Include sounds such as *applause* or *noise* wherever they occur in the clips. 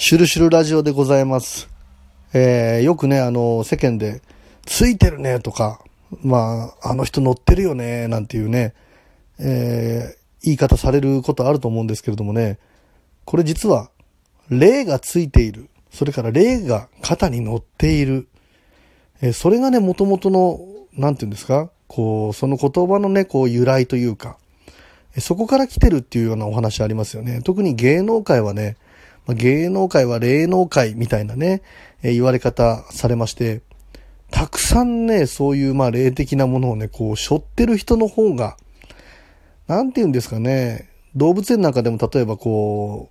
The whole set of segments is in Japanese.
シュルシュルラジオでございます。えー、よくね、あの、世間で、ついてるねとか、まあ、あの人乗ってるよね、なんていうね、えー、言い方されることあると思うんですけれどもね、これ実は、霊がついている。それから霊が肩に乗っている。えー、それがね、元々の、なんていうんですか、こう、その言葉のね、こう、由来というか、そこから来てるっていうようなお話ありますよね。特に芸能界はね、ま芸能界は霊能界みたいなね、え言われ方されまして、たくさんね、そういうまあ霊的なものをね、こう、背負ってる人の方が、なんて言うんですかね、動物園なんかでも例えばこ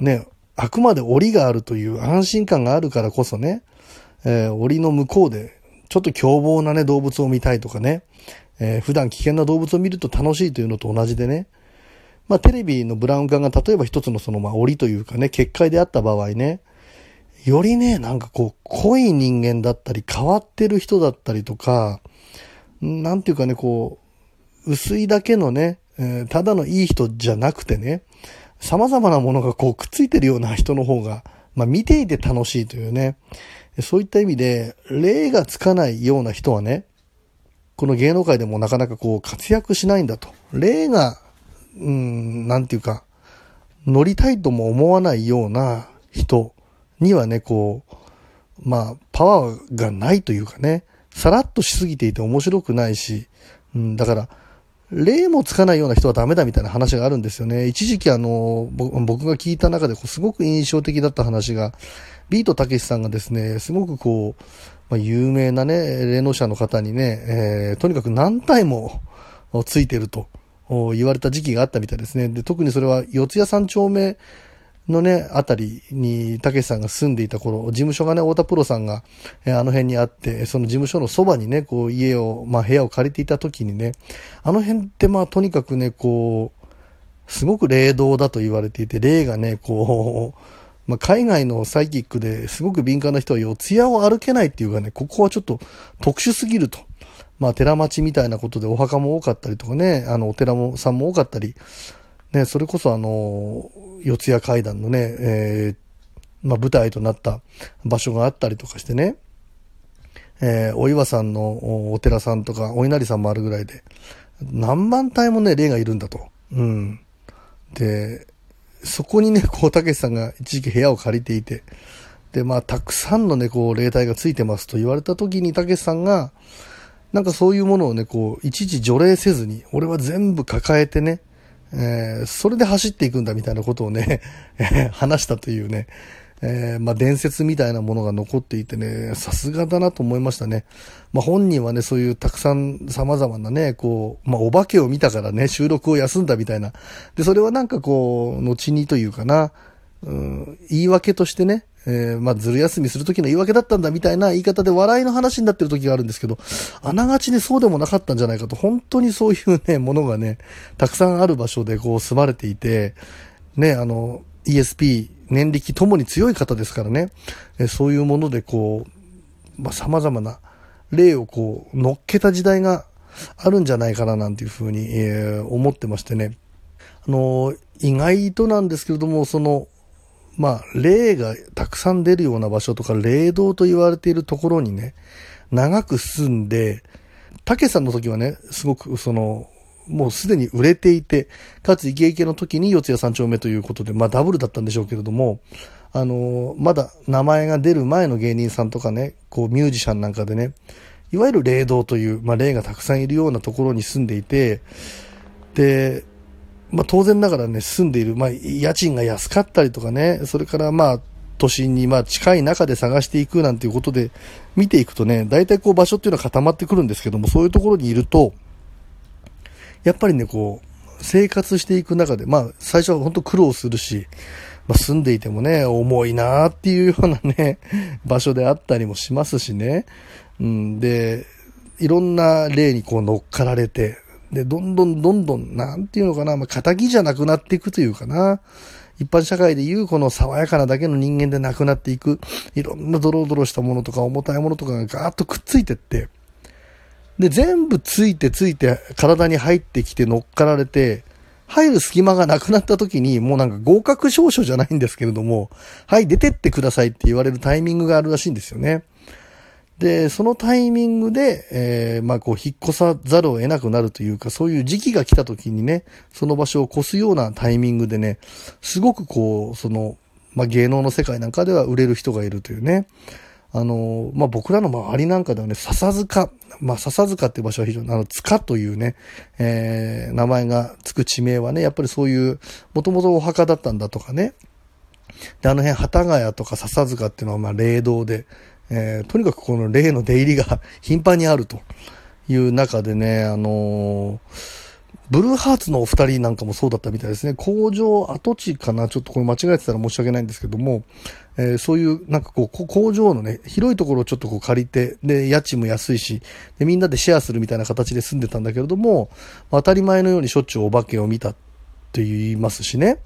う、ね、あくまで檻があるという安心感があるからこそね、えー、檻の向こうで、ちょっと凶暴なね、動物を見たいとかね、えー、普段危険な動物を見ると楽しいというのと同じでね、まあ、テレビのブラウン管が例えば一つのその、まあ、檻というかね、結界であった場合ね、よりね、なんかこう、濃い人間だったり、変わってる人だったりとか、なんていうかね、こう、薄いだけのね、えー、ただのいい人じゃなくてね、様々なものがこう、くっついてるような人の方が、まあ、見ていて楽しいというね、そういった意味で、霊がつかないような人はね、この芸能界でもなかなかこう、活躍しないんだと。霊がうん、なんていうか、乗りたいとも思わないような人にはね、こう、まあ、パワーがないというかね、さらっとしすぎていて面白くないし、うん、だから、例もつかないような人はダメだみたいな話があるんですよね。一時期あの、僕が聞いた中ですごく印象的だった話が、ビートたけしさんがですね、すごくこう、まあ、有名なね、霊能者の方にね、えー、とにかく何体もついてると。言われた時期があったみたいですね。で、特にそれは四谷三丁目のね、あたりに、たけしさんが住んでいた頃、事務所がね、太田プロさんが、えあの辺にあって、その事務所のそばにね、こう、家を、まあ、部屋を借りていた時にね、あの辺ってまあ、とにかくね、こう、すごく霊道だと言われていて、霊がね、こう、まあ、海外のサイキックですごく敏感な人は四谷を歩けないっていうかね、ここはちょっと特殊すぎると。まあ、寺町みたいなことでお墓も多かったりとかね、あの、お寺もさんも多かったり、ね、それこそあの、四谷階段のね、えー、まあ、舞台となった場所があったりとかしてね、えー、お岩さんのお寺さんとか、お稲荷さんもあるぐらいで、何万体もね、霊がいるんだと。うん。で、そこにね、こう、たけしさんが一時期部屋を借りていて、で、まあ、たくさんのね、こう、霊体がついてますと言われた時に、たけしさんが、なんかそういうものをね、こう、いちいち除霊せずに、俺は全部抱えてね、えー、それで走っていくんだみたいなことをね、*laughs* 話したというね、えー、まあ伝説みたいなものが残っていてね、さすがだなと思いましたね。まあ本人はね、そういうたくさん様々なね、こう、まあお化けを見たからね、収録を休んだみたいな。で、それはなんかこう、後にというかな、うん、言い訳としてね、えー、まあ、ずる休みするときの言い訳だったんだみたいな言い方で笑いの話になってる時があるんですけど、あながちね、そうでもなかったんじゃないかと、本当にそういうね、ものがね、たくさんある場所でこう住まれていて、ね、あの、ESP、年力ともに強い方ですからね、えー、そういうものでこう、まあ、様々な例をこう、乗っけた時代があるんじゃないかななんていうふうに、えー、思ってましてね、あの、意外となんですけれども、その、まあ、霊がたくさん出るような場所とか、霊道と言われているところにね、長く住んで、たけさんの時はね、すごくその、もうすでに売れていて、かつイケイケの時に四谷三丁目ということで、まあダブルだったんでしょうけれども、あの、まだ名前が出る前の芸人さんとかね、こうミュージシャンなんかでね、いわゆる霊道という、まあ霊がたくさんいるようなところに住んでいて、で、まあ当然ながらね、住んでいる、まあ家賃が安かったりとかね、それからまあ都心にまあ近い中で探していくなんていうことで見ていくとね、大体こう場所っていうのは固まってくるんですけども、そういうところにいると、やっぱりね、こう、生活していく中で、まあ最初は本当苦労するし、まあ住んでいてもね、重いなーっていうようなね、場所であったりもしますしね、うん、で、いろんな例にこう乗っかられて、で、どんどんどんどん、なんていうのかな、まあ、仇じゃなくなっていくというかな。一般社会でいうこの爽やかなだけの人間でなくなっていく、いろんなドロドロしたものとか重たいものとかがガーッとくっついてって、で、全部ついてついて体に入ってきて乗っかられて、入る隙間がなくなった時に、もうなんか合格証書じゃないんですけれども、はい、出てってくださいって言われるタイミングがあるらしいんですよね。で、そのタイミングで、えー、まあこう、引っ越さざるを得なくなるというか、そういう時期が来た時にね、その場所を越すようなタイミングでね、すごくこう、その、まあ芸能の世界なんかでは売れる人がいるというね、あの、まあ、僕らの周りなんかではね、笹塚、まあ、笹塚っていう場所は非常に、あの、塚というね、えー、名前がつく地名はね、やっぱりそういう、もともとお墓だったんだとかね。で、あの辺、幡ヶ谷とか笹塚っていうのは、ま、霊道で、えー、とにかくこの霊の出入りが *laughs* 頻繁にあるという中でね、あのー、ブルーハーツのお二人なんかもそうだったみたいですね。工場跡地かな？ちょっとこれ間違えてたら申し訳ないんですけども、えー、そういうなんかこう工場のね、広いところをちょっとこう借りて、で、家賃も安いし、で、みんなでシェアするみたいな形で住んでたんだけれども、当たり前のようにしょっちゅうお化けを見たって言いますしね。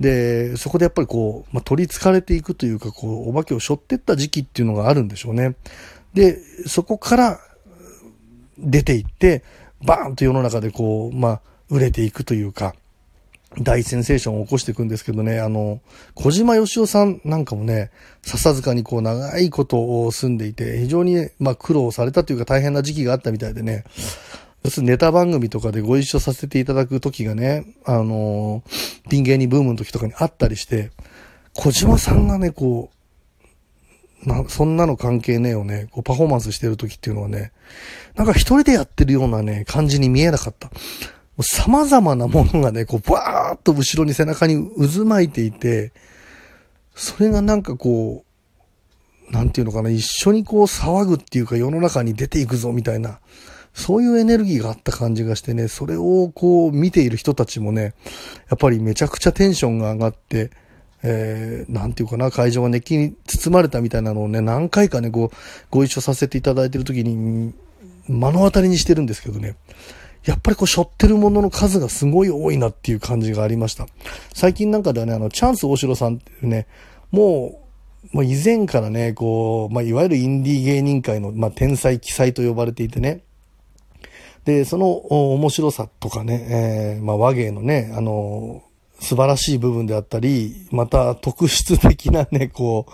で、そこでやっぱりこう、まあ、取り憑かれていくというか、こう、お化けを背負ってった時期っていうのがあるんでしょうね。で、そこから出ていって、バーンと世の中でこう、まあ、売れていくというか、大センセーションを起こしていくんですけどね、あの、小島よしおさんなんかもね、笹塚にこう長いことを住んでいて、非常に、まあ苦労されたというか大変な時期があったみたいでね、要するにネタ番組とかでご一緒させていただく時がね、あの、ピン芸にブームの時とかにあったりして、小島さんがね、こう、な、そんなの関係ねえよね、こうパフォーマンスしてる時っていうのはね、なんか一人でやってるようなね、感じに見えなかった。様々なものがね、こう、バーっと後ろに背中に渦巻いていて、それがなんかこう、なんていうのかな、一緒にこう騒ぐっていうか世の中に出ていくぞみたいな、そういうエネルギーがあった感じがしてね、それをこう見ている人たちもね、やっぱりめちゃくちゃテンションが上がって、えー、なんていうかな、会場が熱気に包まれたみたいなのをね、何回かね、こう、ご一緒させていただいてる時に、目の当たりにしてるんですけどね、やっぱりこう、背負ってるものの数がすごい多いなっていう感じがありました。最近なんかではね、あの、チャンス大城さんっていうね、もう、もう以前からね、こう、まあ、いわゆるインディー芸人界の、まあ、天才奇才と呼ばれていてね、で、その面白さとかね、えー、まあ、和芸のね、あの、素晴らしい部分であったり、また特質的なね、こ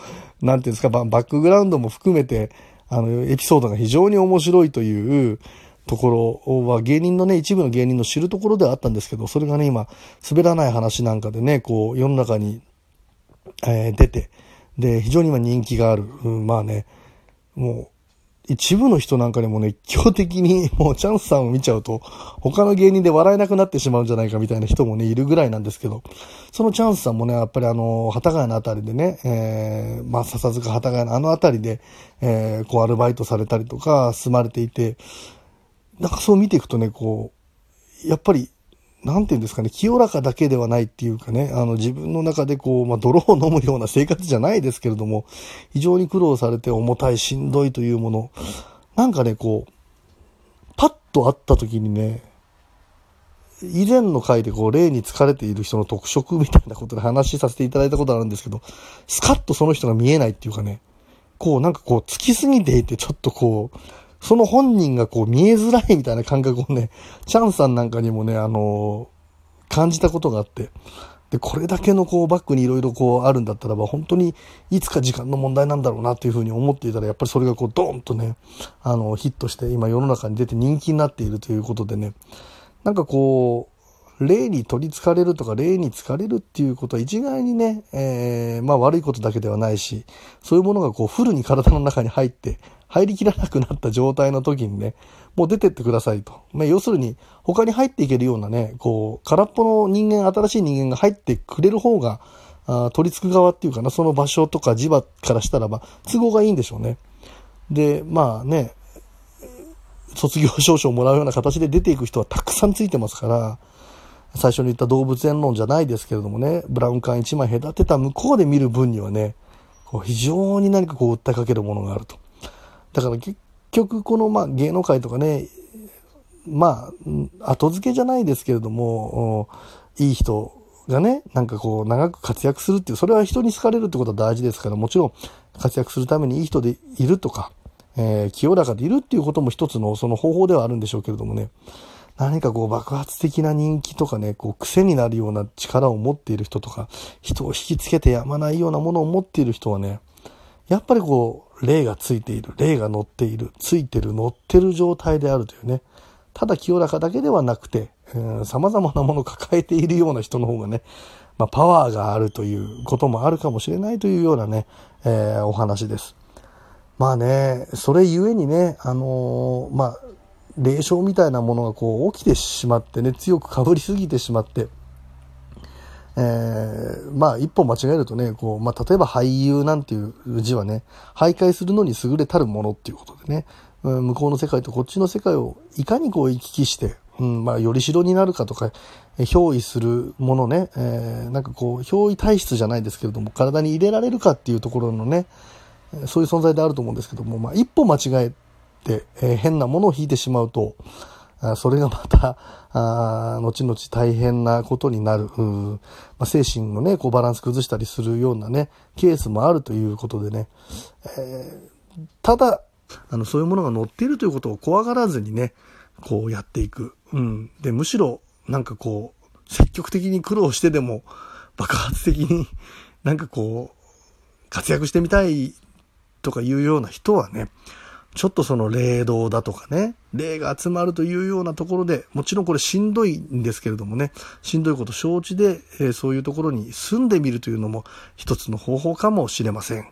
う、なんていうんですか、バックグラウンドも含めて、あの、エピソードが非常に面白いという、ところは芸人のね、一部の芸人の知るところではあったんですけど、それがね、今、滑らない話なんかでね、こう、世の中に、えー、出て、で、非常に今人気がある。うん、まあね、もう、一部の人なんかにも熱狂的に *laughs* もうチャンスさんを見ちゃうと他の芸人で笑えなくなってしまうんじゃないかみたいな人もね、いるぐらいなんですけど、そのチャンスさんもね、やっぱりあの、幡ヶ谷のあたりでね、えー、まあ、笹塚幡ヶ谷のあのあたりで、えー、こうアルバイトされたりとか、住まれていて、なんかそう見ていくとね、こう、やっぱり、なんていうんですかね、清らかだけではないっていうかね、あの自分の中でこう、まあ、泥を飲むような生活じゃないですけれども、非常に苦労されて重たい、しんどいというもの、なんかね、こう、パッと会った時にね、以前の回でこう、霊に疲れている人の特色みたいなことで話させていただいたことあるんですけど、スカッとその人が見えないっていうかね、こう、なんかこう、つきすぎていて、ちょっとこう、その本人がこう見えづらいみたいな感覚をね、チャンさんなんかにもね、あのー、感じたことがあって、で、これだけのこうバックにいろいろこうあるんだったらば、本当にいつか時間の問題なんだろうなというふうに思っていたら、やっぱりそれがこうドーンとね、あの、ヒットして今世の中に出て人気になっているということでね、なんかこう、霊に取り憑かれるとか、霊に疲れるっていうことは一概にね、えー、まあ悪いことだけではないし、そういうものがこうフルに体の中に入って、入りきらなくなった状態の時にね、もう出てってくださいと。ま、要するに、他に入っていけるようなね、こう、空っぽの人間、新しい人間が入ってくれる方が、あ取り付く側っていうかな、その場所とか磁場からしたらば、都合がいいんでしょうね。で、まあね、卒業証書をもらうような形で出ていく人はたくさんついてますから、最初に言った動物園論じゃないですけれどもね、ブラウン管1枚隔てた向こうで見る分にはね、こう非常に何かこう訴えかけるものがあると。だから結局このまあ芸能界とかね、まあ、後付けじゃないですけれども、いい人がね、なんかこう長く活躍するっていう、それは人に好かれるってことは大事ですから、もちろん活躍するためにいい人でいるとか、えー、清らかでいるっていうことも一つのその方法ではあるんでしょうけれどもね。何かこう爆発的な人気とかね、こう癖になるような力を持っている人とか、人を引きつけてやまないようなものを持っている人はね、やっぱりこう、霊がついている、霊が乗っている、ついてる、乗ってる状態であるというね、ただ清らかだけではなくて、様々なものを抱えているような人の方がね、まあ、パワーがあるということもあるかもしれないというようなね、えー、お話です。まあね、それゆえにね、あのー、まあ、霊障みたいなものがこう起きてしまってね、強くかぶりすぎてしまって、えー、まあ一歩間違えるとね、こう、まあ例えば俳優なんていう字はね、徘徊するのに優れたるものっていうことでね、うん、向こうの世界とこっちの世界をいかにこう行き来して、うん、まあよりしろになるかとか、憑依するものね、えー、なんかこう、憑依体質じゃないですけれども、体に入れられるかっていうところのね、そういう存在であると思うんですけども、まあ一歩間違えて、えー、変なものを引いてしまうと、それがまた、あ後々大変なことになる、まあ、精神のね、こうバランス崩したりするようなね、ケースもあるということでね、えー、ただ、あの、そういうものが載っているということを怖がらずにね、こうやっていく。うん。で、むしろ、なんかこう、積極的に苦労してでも、爆発的になんかこう、活躍してみたいとかいうような人はね、ちょっとその霊道だとかね、霊が集まるというようなところで、もちろんこれしんどいんですけれどもね、しんどいこと承知で、えー、そういうところに住んでみるというのも一つの方法かもしれません。